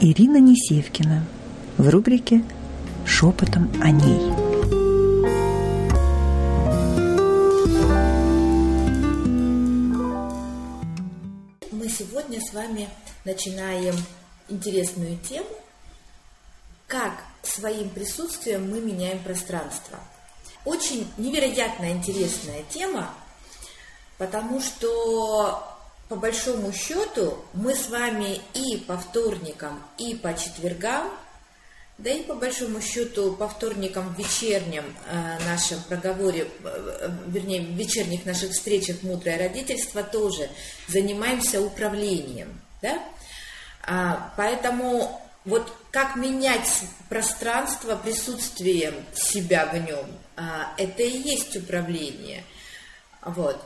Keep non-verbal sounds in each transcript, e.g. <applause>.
Ирина Несевкина в рубрике «Шепотом о ней». Мы сегодня с вами начинаем интересную тему, как своим присутствием мы меняем пространство. Очень невероятно интересная тема, потому что по большому счету мы с вами и по вторникам, и по четвергам, да и по большому счету по вторникам в вечернем э, нашем проговоре, э, вернее, в вечерних наших встречах «Мудрое родительство» тоже занимаемся управлением. Да? А, поэтому вот как менять пространство присутствием себя в нем, а, это и есть управление. Вот.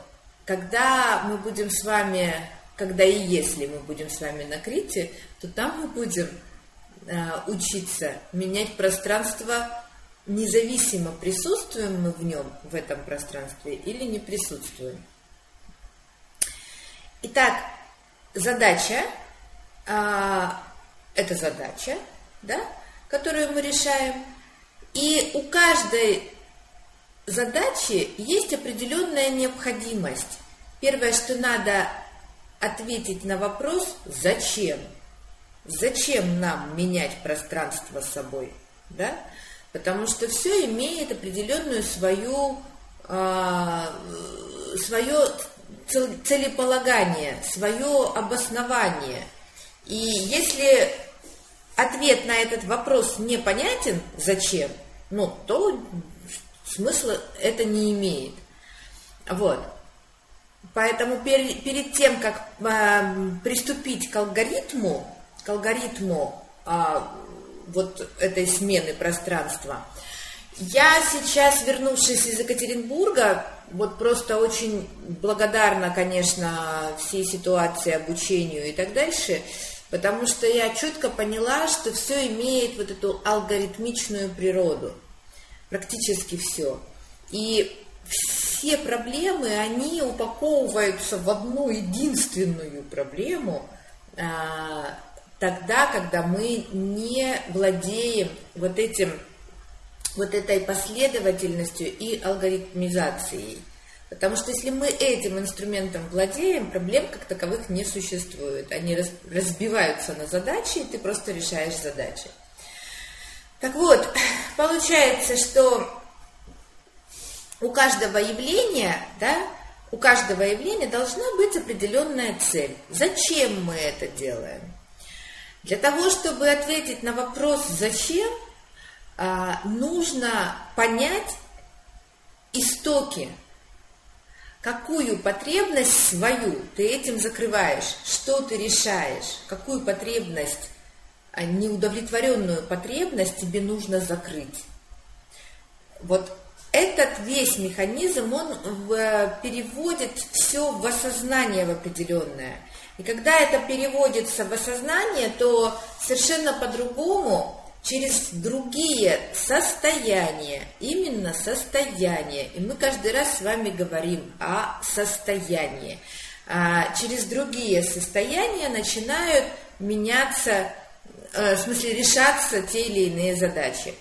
Когда мы будем с вами, когда и если мы будем с вами на Крите, то там мы будем э, учиться менять пространство независимо, присутствуем мы в нем, в этом пространстве, или не присутствуем. Итак, задача, э, это задача, да, которую мы решаем, и у каждой задачи есть определенная необходимость. Первое, что надо ответить на вопрос «Зачем?». Зачем нам менять пространство с собой? Да? Потому что все имеет определенную свою, э, свое целеполагание, свое обоснование. И если ответ на этот вопрос непонятен, зачем, ну, то смысла это не имеет. Вот. Поэтому перед, перед тем, как э, приступить к алгоритму, к алгоритму э, вот этой смены пространства, я сейчас, вернувшись из Екатеринбурга, вот просто очень благодарна, конечно, всей ситуации, обучению и так дальше, потому что я четко поняла, что все имеет вот эту алгоритмичную природу – практически все. И все проблемы, они упаковываются в одну единственную проблему а, тогда, когда мы не владеем вот этим, вот этой последовательностью и алгоритмизацией. Потому что если мы этим инструментом владеем, проблем как таковых не существует. Они разбиваются на задачи, и ты просто решаешь задачи. Так вот, <laughs> получается, что у каждого явления, да, у каждого явления должна быть определенная цель. Зачем мы это делаем? Для того, чтобы ответить на вопрос «зачем?», а, нужно понять истоки, какую потребность свою ты этим закрываешь, что ты решаешь, какую потребность неудовлетворенную потребность тебе нужно закрыть. Вот этот весь механизм, он переводит все в осознание в определенное. И когда это переводится в осознание, то совершенно по-другому, через другие состояния, именно состояние. И мы каждый раз с вами говорим о состоянии. А через другие состояния начинают меняться Э, в смысле решаться те или иные задачи.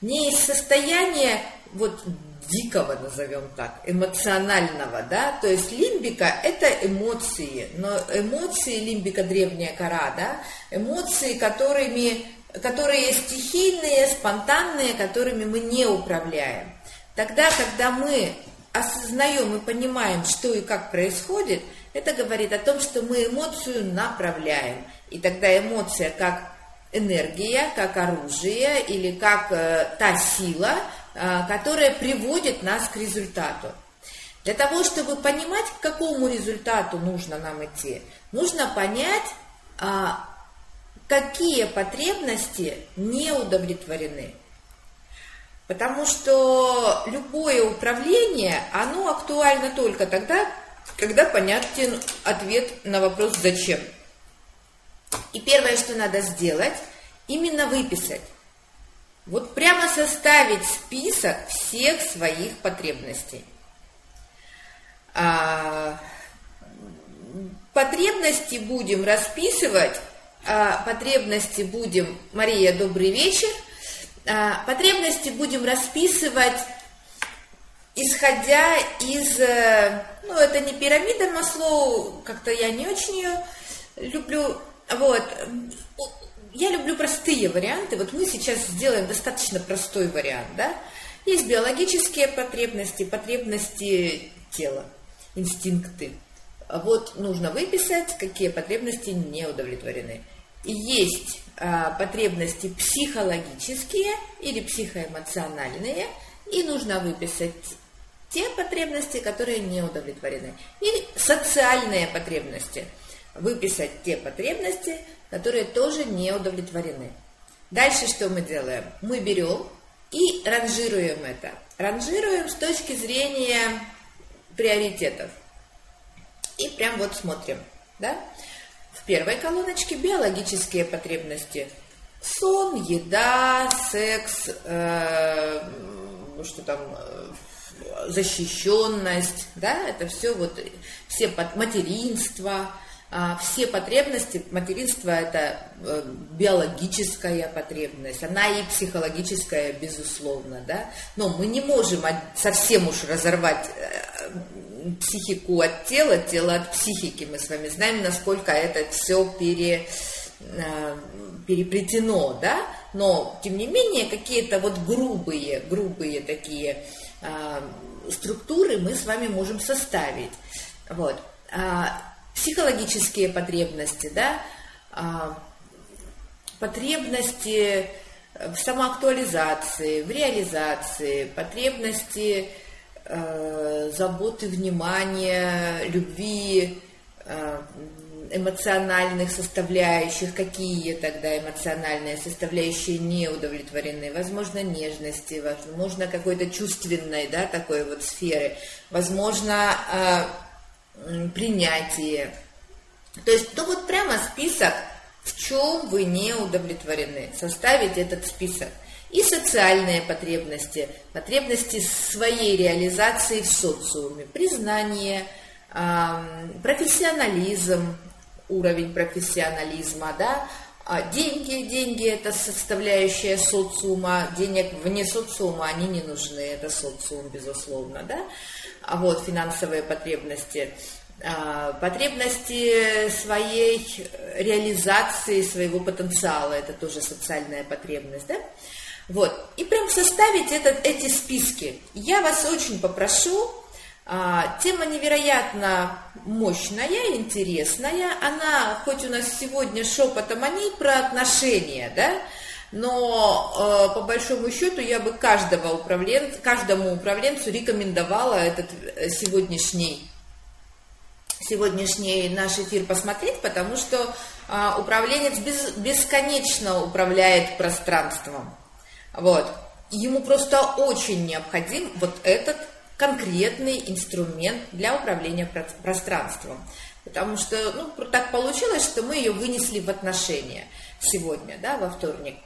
Не из состояния вот дикого, назовем так, эмоционального, да, то есть лимбика – это эмоции, но эмоции лимбика – древняя кора, да, эмоции, которыми, которые стихийные, спонтанные, которыми мы не управляем. Тогда, когда мы осознаем и понимаем, что и как происходит, это говорит о том, что мы эмоцию направляем. И тогда эмоция как энергия, как оружие или как э, та сила, э, которая приводит нас к результату. Для того, чтобы понимать, к какому результату нужно нам идти, нужно понять, э, какие потребности не удовлетворены. Потому что любое управление, оно актуально только тогда, когда понятен ответ на вопрос «зачем?». И первое, что надо сделать, именно выписать. Вот прямо составить список всех своих потребностей. А, потребности будем расписывать а, потребности будем, Мария, добрый вечер, а, потребности будем расписывать, исходя из, э, ну, это не пирамида Маслоу, как-то я не очень ее люблю, вот, я люблю простые варианты, вот мы сейчас сделаем достаточно простой вариант, да, есть биологические потребности, потребности тела, инстинкты, вот нужно выписать, какие потребности не удовлетворены. Есть а, потребности психологические или психоэмоциональные, и нужно выписать те потребности, которые не удовлетворены. И социальные потребности. Выписать те потребности, которые тоже не удовлетворены. Дальше что мы делаем? Мы берем и ранжируем это. Ранжируем с точки зрения приоритетов. И прям вот смотрим, да? В первой колоночке биологические потребности. Сон, еда, секс, э, что там, э, защищенность, да, это все вот, все под, материнство, все потребности, материнство это э, биологическая потребность, она и психологическая, безусловно, да, но мы не можем совсем уж разорвать э, психику от тела, тело от психики. Мы с вами знаем, насколько это все пере, э, переплетено, да, но, тем не менее, какие-то вот грубые, грубые такие структуры мы с вами можем составить. Вот. Психологические потребности, да, а, потребности в самоактуализации, в реализации, потребности э, заботы, внимания, любви, э, эмоциональных составляющих, какие тогда эмоциональные составляющие не удовлетворены, возможно, нежности, возможно, какой-то чувственной, да, такой вот сферы, возможно, э, принятие. То есть, то вот прямо список, в чем вы не удовлетворены, составить этот список. И социальные потребности, потребности своей реализации в социуме, признание, профессионализм, уровень профессионализма, да, а деньги, деньги это составляющая социума, денег вне социума они не нужны, это социум, безусловно, да, а вот финансовые потребности, а, потребности своей реализации своего потенциала, это тоже социальная потребность, да, вот. И прям составить этот, эти списки. Я вас очень попрошу, тема невероятно мощная, интересная. Она, хоть у нас сегодня шепотом о ней, про отношения, да, но э, по большому счету я бы каждого управленца, каждому управленцу рекомендовала этот э, сегодняшний сегодняшний наш эфир посмотреть, потому что э, управленец без, бесконечно управляет пространством. Вот. Ему просто очень необходим вот этот конкретный инструмент для управления пространством. Потому что, ну, так получилось, что мы ее вынесли в отношения сегодня, да, во вторник.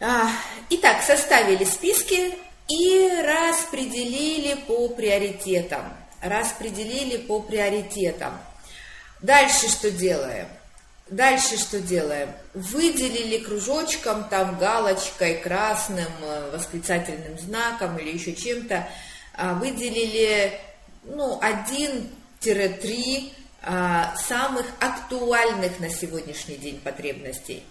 А, итак, составили списки и распределили по приоритетам. Распределили по приоритетам. Дальше что делаем? Дальше что делаем? Выделили кружочком, там галочкой, красным, э, восклицательным знаком или еще чем-то, выделили ну, 1-3 а, самых актуальных на сегодняшний день потребностей.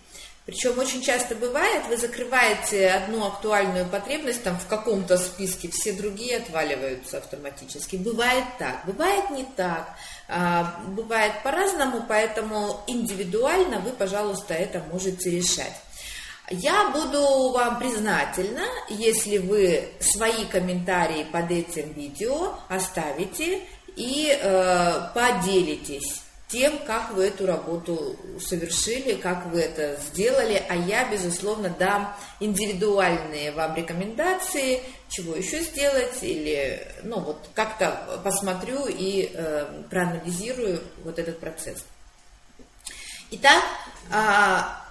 Причем очень часто бывает, вы закрываете одну актуальную потребность там в каком-то списке, все другие отваливаются автоматически. Бывает так, бывает не так, а, бывает по-разному, поэтому индивидуально вы, пожалуйста, это можете решать. Я буду вам признательна, если вы свои комментарии под этим видео оставите и э, поделитесь тем, как вы эту работу совершили, как вы это сделали, а я, безусловно, дам индивидуальные вам рекомендации, чего еще сделать, или, ну, вот как-то посмотрю и э, проанализирую вот этот процесс. Итак, э,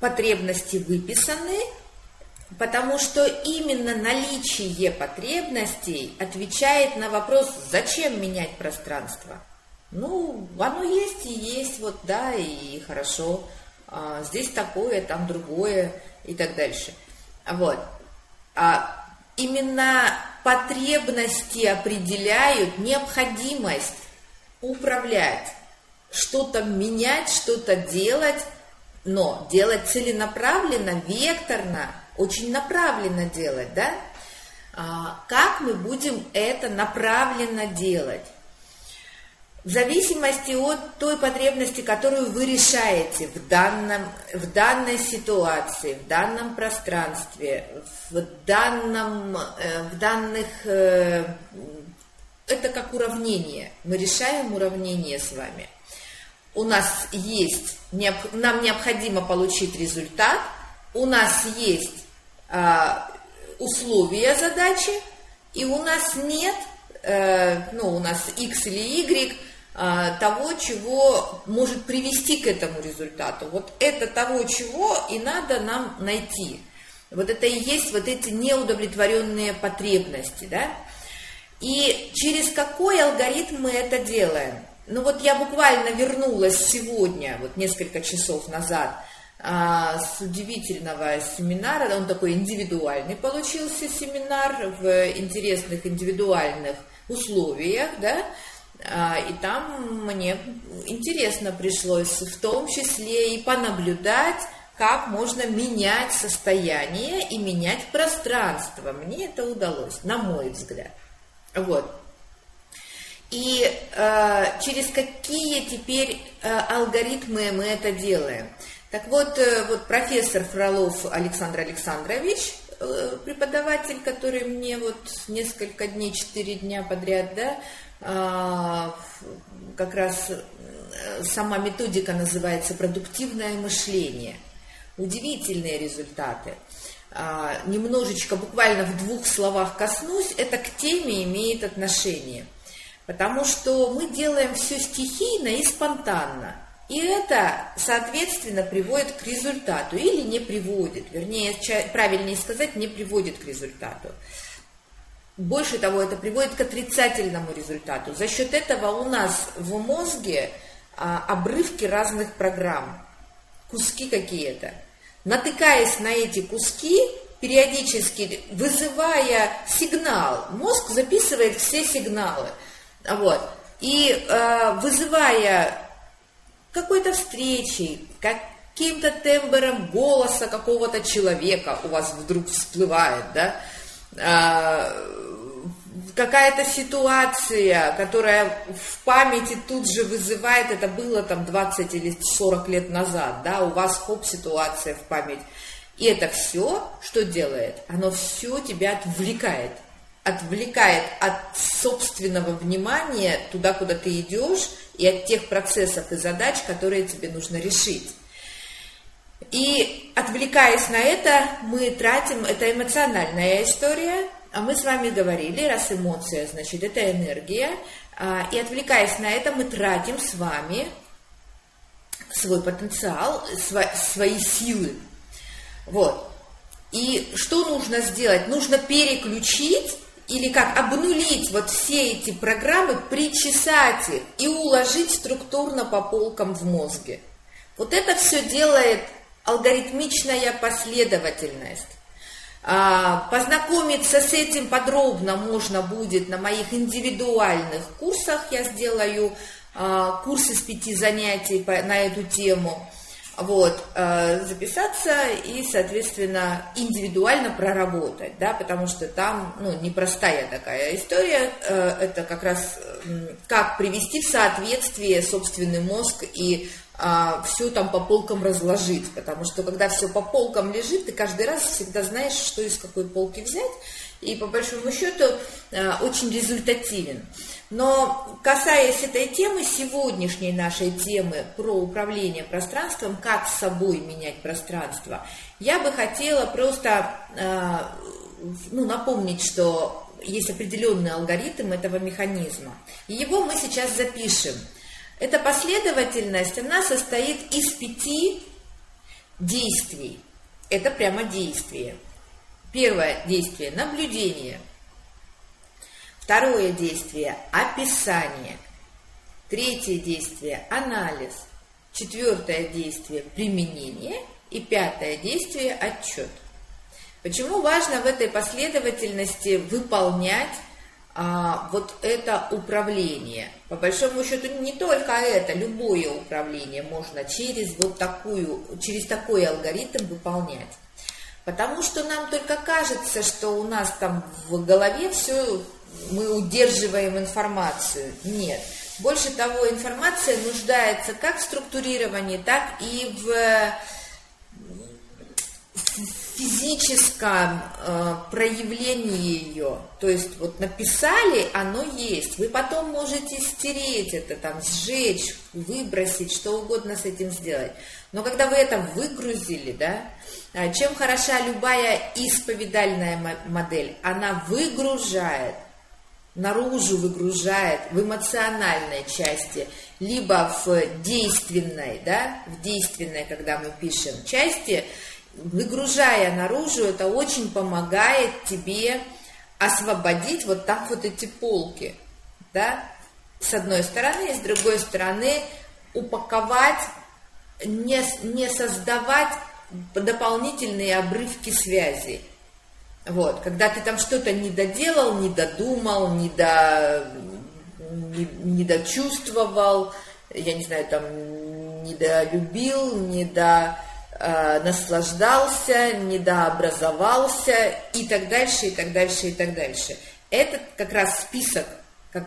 потребности выписаны, потому что именно наличие потребностей отвечает на вопрос, зачем менять пространство – Ну, оно есть и есть, вот, да, и хорошо. А, здесь такое, там другое и так дальше. Вот. А именно потребности определяют необходимость управлять, что-то менять, что-то делать, но делать целенаправленно, векторно, очень направленно делать, да? А, как мы будем это направленно делать? В зависимости от той потребности, которую вы решаете в, данном, в данной ситуации, в данном пространстве, в, данном, э, в данных... Э, это как уравнение. Мы решаем уравнение с вами. У нас есть, нам необходимо получить результат, у нас есть а, условия задачи, и у нас нет, э, ну, у нас X или Y, а, того, чего может привести к этому результату. Вот это того, чего и надо нам найти. Вот это и есть вот эти неудовлетворенные потребности, да? И через какой алгоритм мы это делаем? Ну вот я буквально вернулась сегодня, вот несколько часов назад, а, с удивительного семинара, он такой индивидуальный получился семинар в интересных индивидуальных условиях, да, а, и там мне интересно пришлось в том числе и понаблюдать, как можно менять состояние и менять пространство. Мне это удалось, на мой взгляд. Вот. И э, через какие теперь э, алгоритмы мы это делаем? Так вот, э, вот профессор Фролов Александр Александрович, э, преподаватель, который мне вот несколько дней, четыре дня подряд, да, а, как раз э, сама методика называется «Продуктивное мышление». Удивительные результаты. А, немножечко, буквально в двух словах коснусь, это к теме имеет отношение. Потому что мы делаем все стихийно и спонтанно. И это, соответственно, приводит к результату или не приводит, вернее, правильнее сказать, не приводит к результату. Больше того, это приводит к отрицательному результату. За счет этого у нас в мозге а, обрывки разных программ, куски какие-то. Натыкаясь на эти куски, периодически вызывая сигнал, мозг записывает все сигналы. Вот. И э, вызывая какой-то встречей, каким-то тембром голоса какого-то человека у вас вдруг всплывает, да, а, какая-то ситуация, которая в памяти тут же вызывает, это было там 20 или 40 лет назад, да, у вас хоп, ситуация в память. И это все, что делает? Оно все тебя отвлекает. Отвлекает от собственного внимания туда, куда ты идешь, и от тех процессов и задач, которые тебе нужно решить. И отвлекаясь на это, мы тратим, это эмоциональная история, а мы с вами говорили, раз эмоция, значит, это энергия, а, и отвлекаясь на это, мы тратим с вами свой потенциал, свои силы. Вот. И что нужно сделать? Нужно переключить или как обнулить вот все эти программы, причесать их и уложить структурно по полкам в мозге. Вот это все делает алгоритмичная последовательность. А, познакомиться с этим подробно можно будет на моих индивидуальных курсах. Я сделаю а, курсы с пяти занятий на эту тему. Вот, а, записаться и, соответственно, индивидуально проработать, да, потому что там, ну, непростая такая история, это как раз как привести в соответствие собственный мозг и а, все там по полкам разложить, потому что когда все по полкам лежит, ты каждый раз всегда знаешь, что из какой полки взять, и по большому счету а, очень результативен. Но касаясь этой темы, сегодняшней нашей темы про управление пространством, как с собой менять пространство, я бы хотела просто а, ну, напомнить, что есть определенный алгоритм этого механизма. Его мы сейчас запишем – эта последовательность, она состоит из пяти действий. Это прямо действие. Первое действие – наблюдение. Второе действие – описание. Третье действие – анализ. Четвертое действие – применение. И пятое действие – отчет. Почему важно в этой последовательности выполнять а, вот это управление? По большому счету не только это, любое управление можно через вот такую, через такой алгоритм выполнять. Потому что нам только кажется, что у нас там в голове все, мы удерживаем информацию. Нет. Больше того, информация нуждается как в структурировании, так и в физическом э, проявлении ее. То есть вот написали, оно есть. Вы потом можете стереть это, там, сжечь, выбросить, что угодно с этим сделать. Но когда вы это выгрузили, да, а чем хороша любая исповедальная модель? Она выгружает, наружу выгружает в эмоциональной части, либо в действенной, да, в действенной, когда мы пишем части, выгружая наружу, это очень помогает тебе освободить вот так вот эти полки, да, с одной стороны, и с другой стороны упаковать, не, не создавать дополнительные обрывки связи. Вот, когда ты там что-то не доделал, не додумал, не, до, не, не дочувствовал, я не знаю, там, не долюбил, не до Э, наслаждался, недообразовался и так дальше, и так дальше, и так дальше. Это как раз список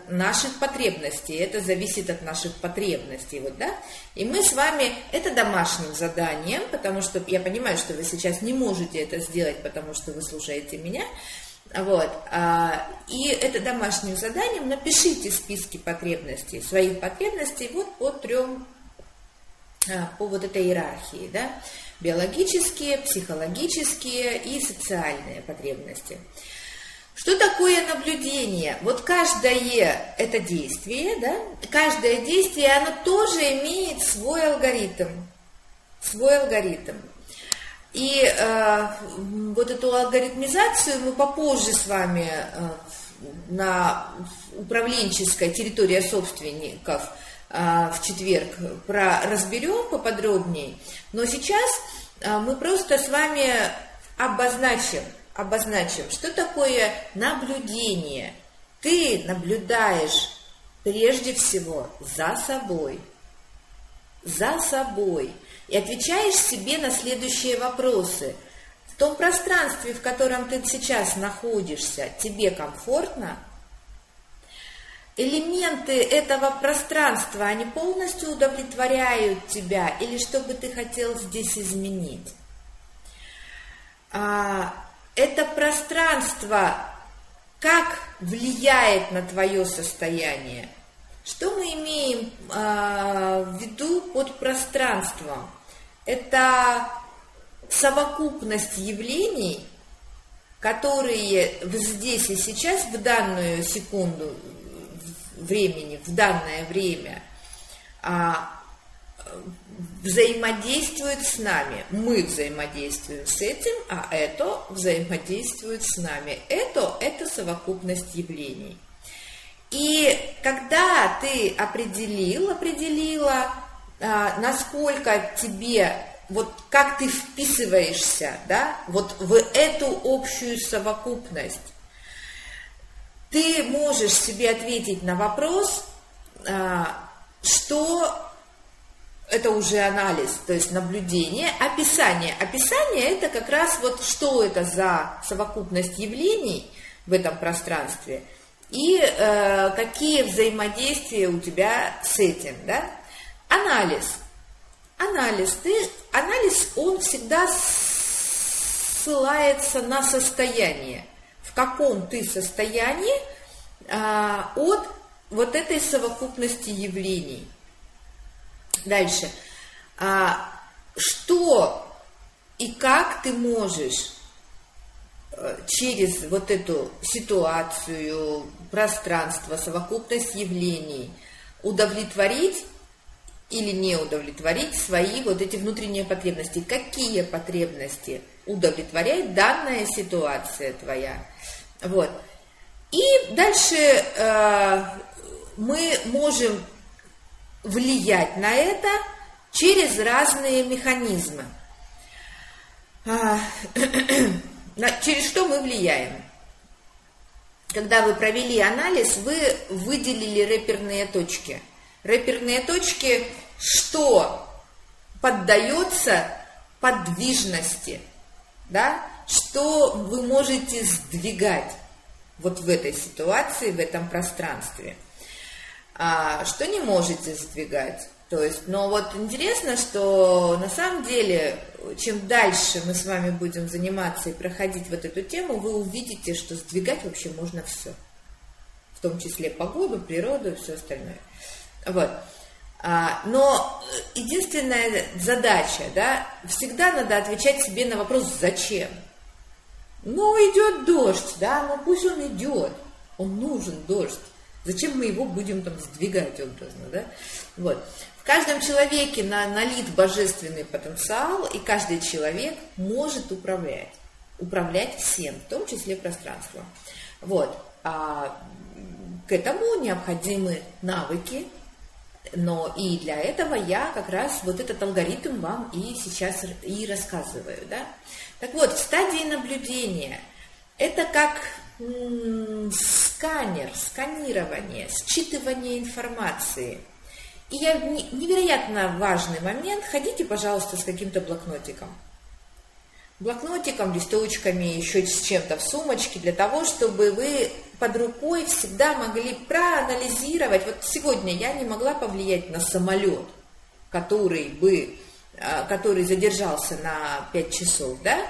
наших потребностей, это зависит от наших потребностей, вот, да, и мы с вами, это домашним заданием, потому что я понимаю, что вы сейчас не можете это сделать, потому что вы слушаете меня, вот, а, и это домашним заданием напишите списки потребностей, своих потребностей вот по трем а, по вот этой иерархии, да, биологические, психологические и социальные потребности. Что такое наблюдение? Вот каждое это действие, да, каждое действие, оно тоже имеет свой алгоритм, свой алгоритм. И э, вот эту алгоритмизацию мы попозже с вами э, на управленческой территории собственников – а, в четверг про разберем поподробнее, но сейчас а, мы просто с вами обозначим, обозначим, что такое наблюдение. Ты наблюдаешь прежде всего за собой, за собой, и отвечаешь себе на следующие вопросы. В том пространстве, в котором ты сейчас находишься, тебе комфортно – элементы этого пространства, они полностью удовлетворяют тебя, или что бы ты хотел здесь изменить? А, это пространство как влияет на твое состояние? Что мы имеем а, в виду под пространством? Это совокупность явлений, которые здесь и сейчас, в данную секунду, времени, в данное время, а, взаимодействует с нами. Мы взаимодействуем с этим, а это взаимодействует с нами. Это – это совокупность явлений. И когда ты определил, определила, а, насколько тебе, вот как ты вписываешься, да, вот в эту общую совокупность, ты можешь себе ответить на вопрос, а, что это уже анализ, то есть наблюдение, описание. Описание это как раз вот что это за совокупность явлений в этом пространстве и э, какие взаимодействия у тебя с этим, да? Анализ. Анализ. Ты, анализ, он всегда ссылается на состояние в каком ты состоянии а, от вот этой совокупности явлений. Дальше. А, что и как ты можешь э, через вот эту ситуацию, пространство, совокупность явлений удовлетворить или не удовлетворить свои вот эти внутренние потребности. Какие потребности удовлетворяет данная ситуация твоя? Вот. И дальше э, мы можем влиять на это через разные механизмы. А, <clears throat> через что мы влияем? Когда вы провели анализ, вы выделили реперные точки. Реперные точки, что поддается подвижности, да? что вы можете сдвигать вот в этой ситуации, в этом пространстве, а что не можете сдвигать. То есть, но вот интересно, что на самом деле, чем дальше мы с вами будем заниматься и проходить вот эту тему, вы увидите, что сдвигать вообще можно все. В том числе погоду, природу и все остальное. Вот. А, но единственная задача, да, всегда надо отвечать себе на вопрос «зачем?». Ну, идет дождь, да, ну пусть он идет, он нужен дождь. Зачем мы его будем там сдвигать образно, да? Вот. В каждом человеке на, налит божественный потенциал, и каждый человек может управлять. Управлять всем, в том числе пространством. Вот. А к этому необходимы навыки, но и для этого я как раз вот этот алгоритм вам и сейчас и рассказываю. Да? Так вот, в стадии наблюдения это как сканер, сканирование, считывание информации. И я невероятно важный момент. Ходите, пожалуйста, с каким-то блокнотиком. Блокнотиком, листочками, еще с чем-то в сумочке, для того, чтобы вы под рукой всегда могли проанализировать. Вот сегодня я не могла повлиять на самолет, который бы, а, который задержался на 5 часов, да,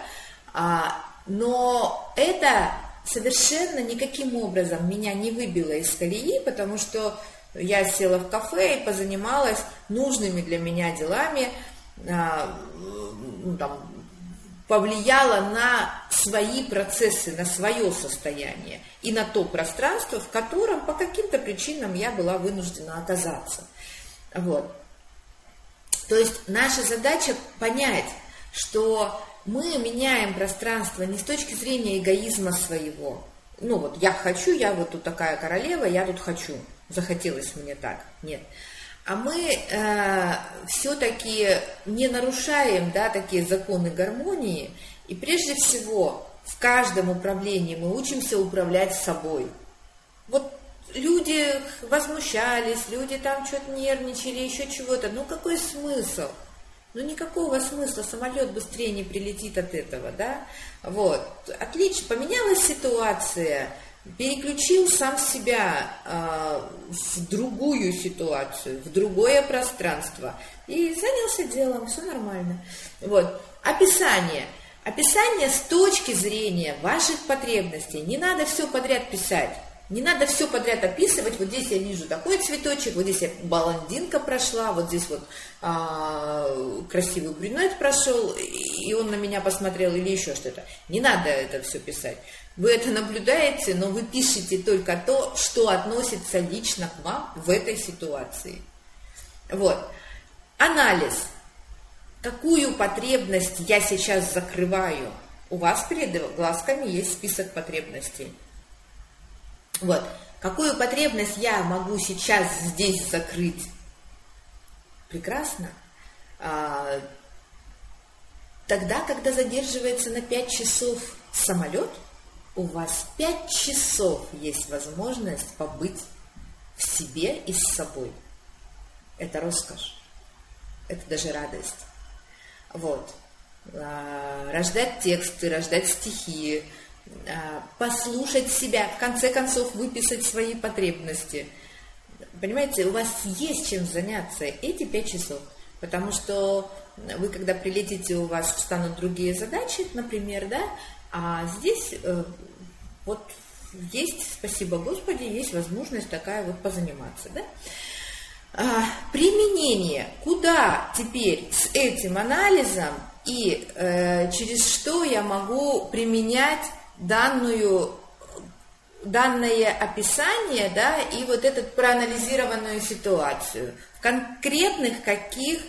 а, но это совершенно никаким образом меня не выбило из колеи, потому что я села в кафе и позанималась нужными для меня делами, а, ну, там, повлияла на свои процессы, на свое состояние и на то пространство, в котором по каким-то причинам я была вынуждена оказаться. Вот. То есть наша задача понять, что мы меняем пространство не с точки зрения эгоизма своего. Ну вот я хочу, я вот тут такая королева, я тут хочу. Захотелось мне так. Нет. А мы э, все-таки не нарушаем да, такие законы гармонии. И прежде всего в каждом управлении мы учимся управлять собой. Вот люди возмущались, люди там что-то нервничали, еще чего-то. Ну какой смысл? Ну никакого смысла, самолет быстрее не прилетит от этого, да? Вот, отлично, поменялась ситуация, переключил сам себя э, в другую ситуацию, в другое пространство и занялся делом, все нормально. Вот, описание. Описание с точки зрения ваших потребностей. Не надо все подряд писать. Не надо все подряд описывать. Вот здесь я вижу такой цветочек, вот здесь я баландинка прошла, вот здесь вот а, красивый брюнет прошел, и он на меня посмотрел или еще что-то. Не надо это все писать. Вы это наблюдаете, но вы пишете только то, что относится лично к вам в этой ситуации. Вот. Анализ. Какую потребность я сейчас закрываю? У вас перед глазками есть список потребностей. Вот. Какую потребность я могу сейчас здесь закрыть? Прекрасно. А, тогда, когда задерживается на 5 часов самолет, у вас 5 часов есть возможность побыть в себе и с собой. Это роскошь. Это даже радость. Вот. А, рождать тексты, рождать стихи, послушать себя, в конце концов выписать свои потребности. Понимаете, у вас есть чем заняться эти пять часов, потому что вы, когда прилетите, у вас встанут другие задачи, например, да, а здесь э, вот есть, спасибо Господи, есть возможность такая вот позаниматься, да. А, применение, куда теперь с этим анализом и э, через что я могу применять данную данное описание, да, и вот эту проанализированную ситуацию. В конкретных каких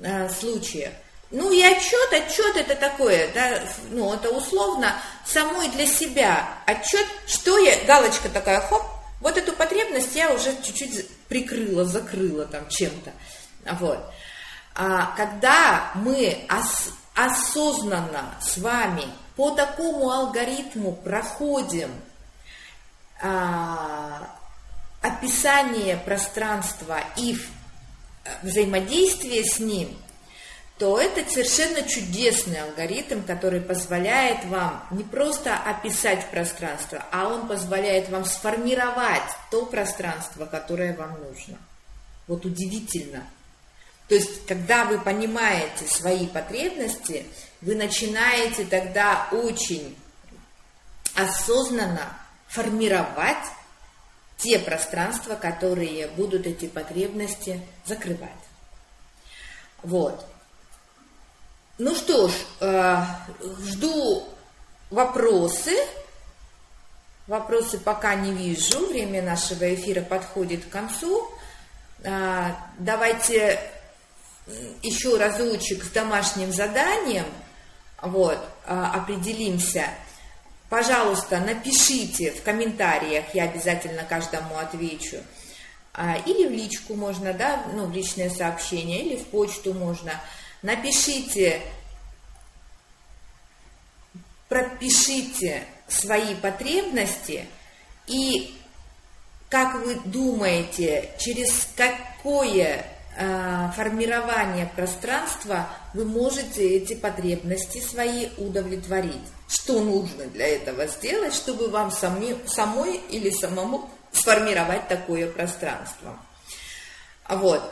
э, случаях. Ну и отчет, отчет это такое, да, ну это условно самой для себя отчет, что я, галочка такая, хоп, вот эту потребность я уже чуть-чуть прикрыло, закрыло там чем-то. Вот. А когда мы ос осознанно с вами по такому алгоритму проходим а, описание пространства и взаимодействие с ним, то это совершенно чудесный алгоритм, который позволяет вам не просто описать пространство, а он позволяет вам сформировать то пространство, которое вам нужно. Вот удивительно. То есть, когда вы понимаете свои потребности, вы начинаете тогда очень осознанно формировать те пространства, которые будут эти потребности закрывать. Вот. Ну что ж, э, жду вопросы. Вопросы пока не вижу. Время нашего эфира подходит к концу. Э, давайте еще разочек с домашним заданием. Вот, э, определимся. Пожалуйста, напишите в комментариях, я обязательно каждому отвечу. Или в личку можно, да, ну, в личное сообщение, или в почту можно – Напишите, пропишите свои потребности и как вы думаете, через какое э, формирование пространства вы можете эти потребности свои удовлетворить? Что нужно для этого сделать, чтобы вам сами, самой или самому сформировать такое пространство? Вот.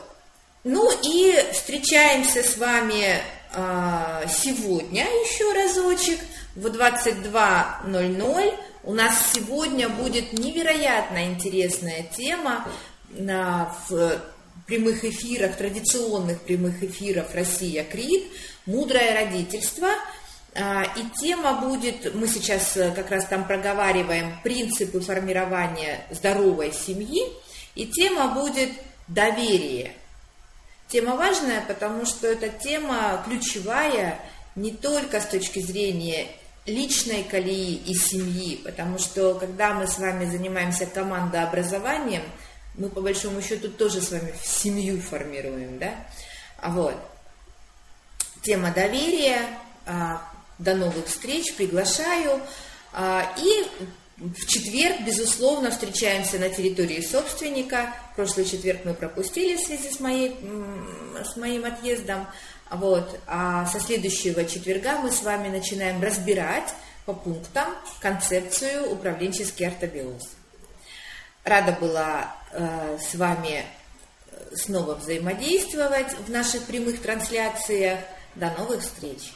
Ну и встречаемся с вами э, сегодня еще разочек в 22.00. У нас сегодня будет невероятно интересная тема на, в прямых эфирах, традиционных прямых эфиров «Россия Крит», «Мудрое родительство». И тема будет, мы сейчас как раз там проговариваем принципы формирования здоровой семьи, и тема будет «Доверие». Тема важная, потому что эта тема ключевая не только с точки зрения личной колеи и семьи, потому что когда мы с вами занимаемся командообразованием, мы по большому счету тоже с вами семью формируем, да? А вот. Тема доверия. А, до новых встреч, приглашаю. А, и в четверг, безусловно, встречаемся на территории собственника. Прошлый четверг мы пропустили в связи с, моей, с моим отъездом. Вот. А со следующего четверга мы с вами начинаем разбирать по пунктам концепцию управленческий ортобиоз. Рада была э, с вами снова взаимодействовать в наших прямых трансляциях. До новых встреч!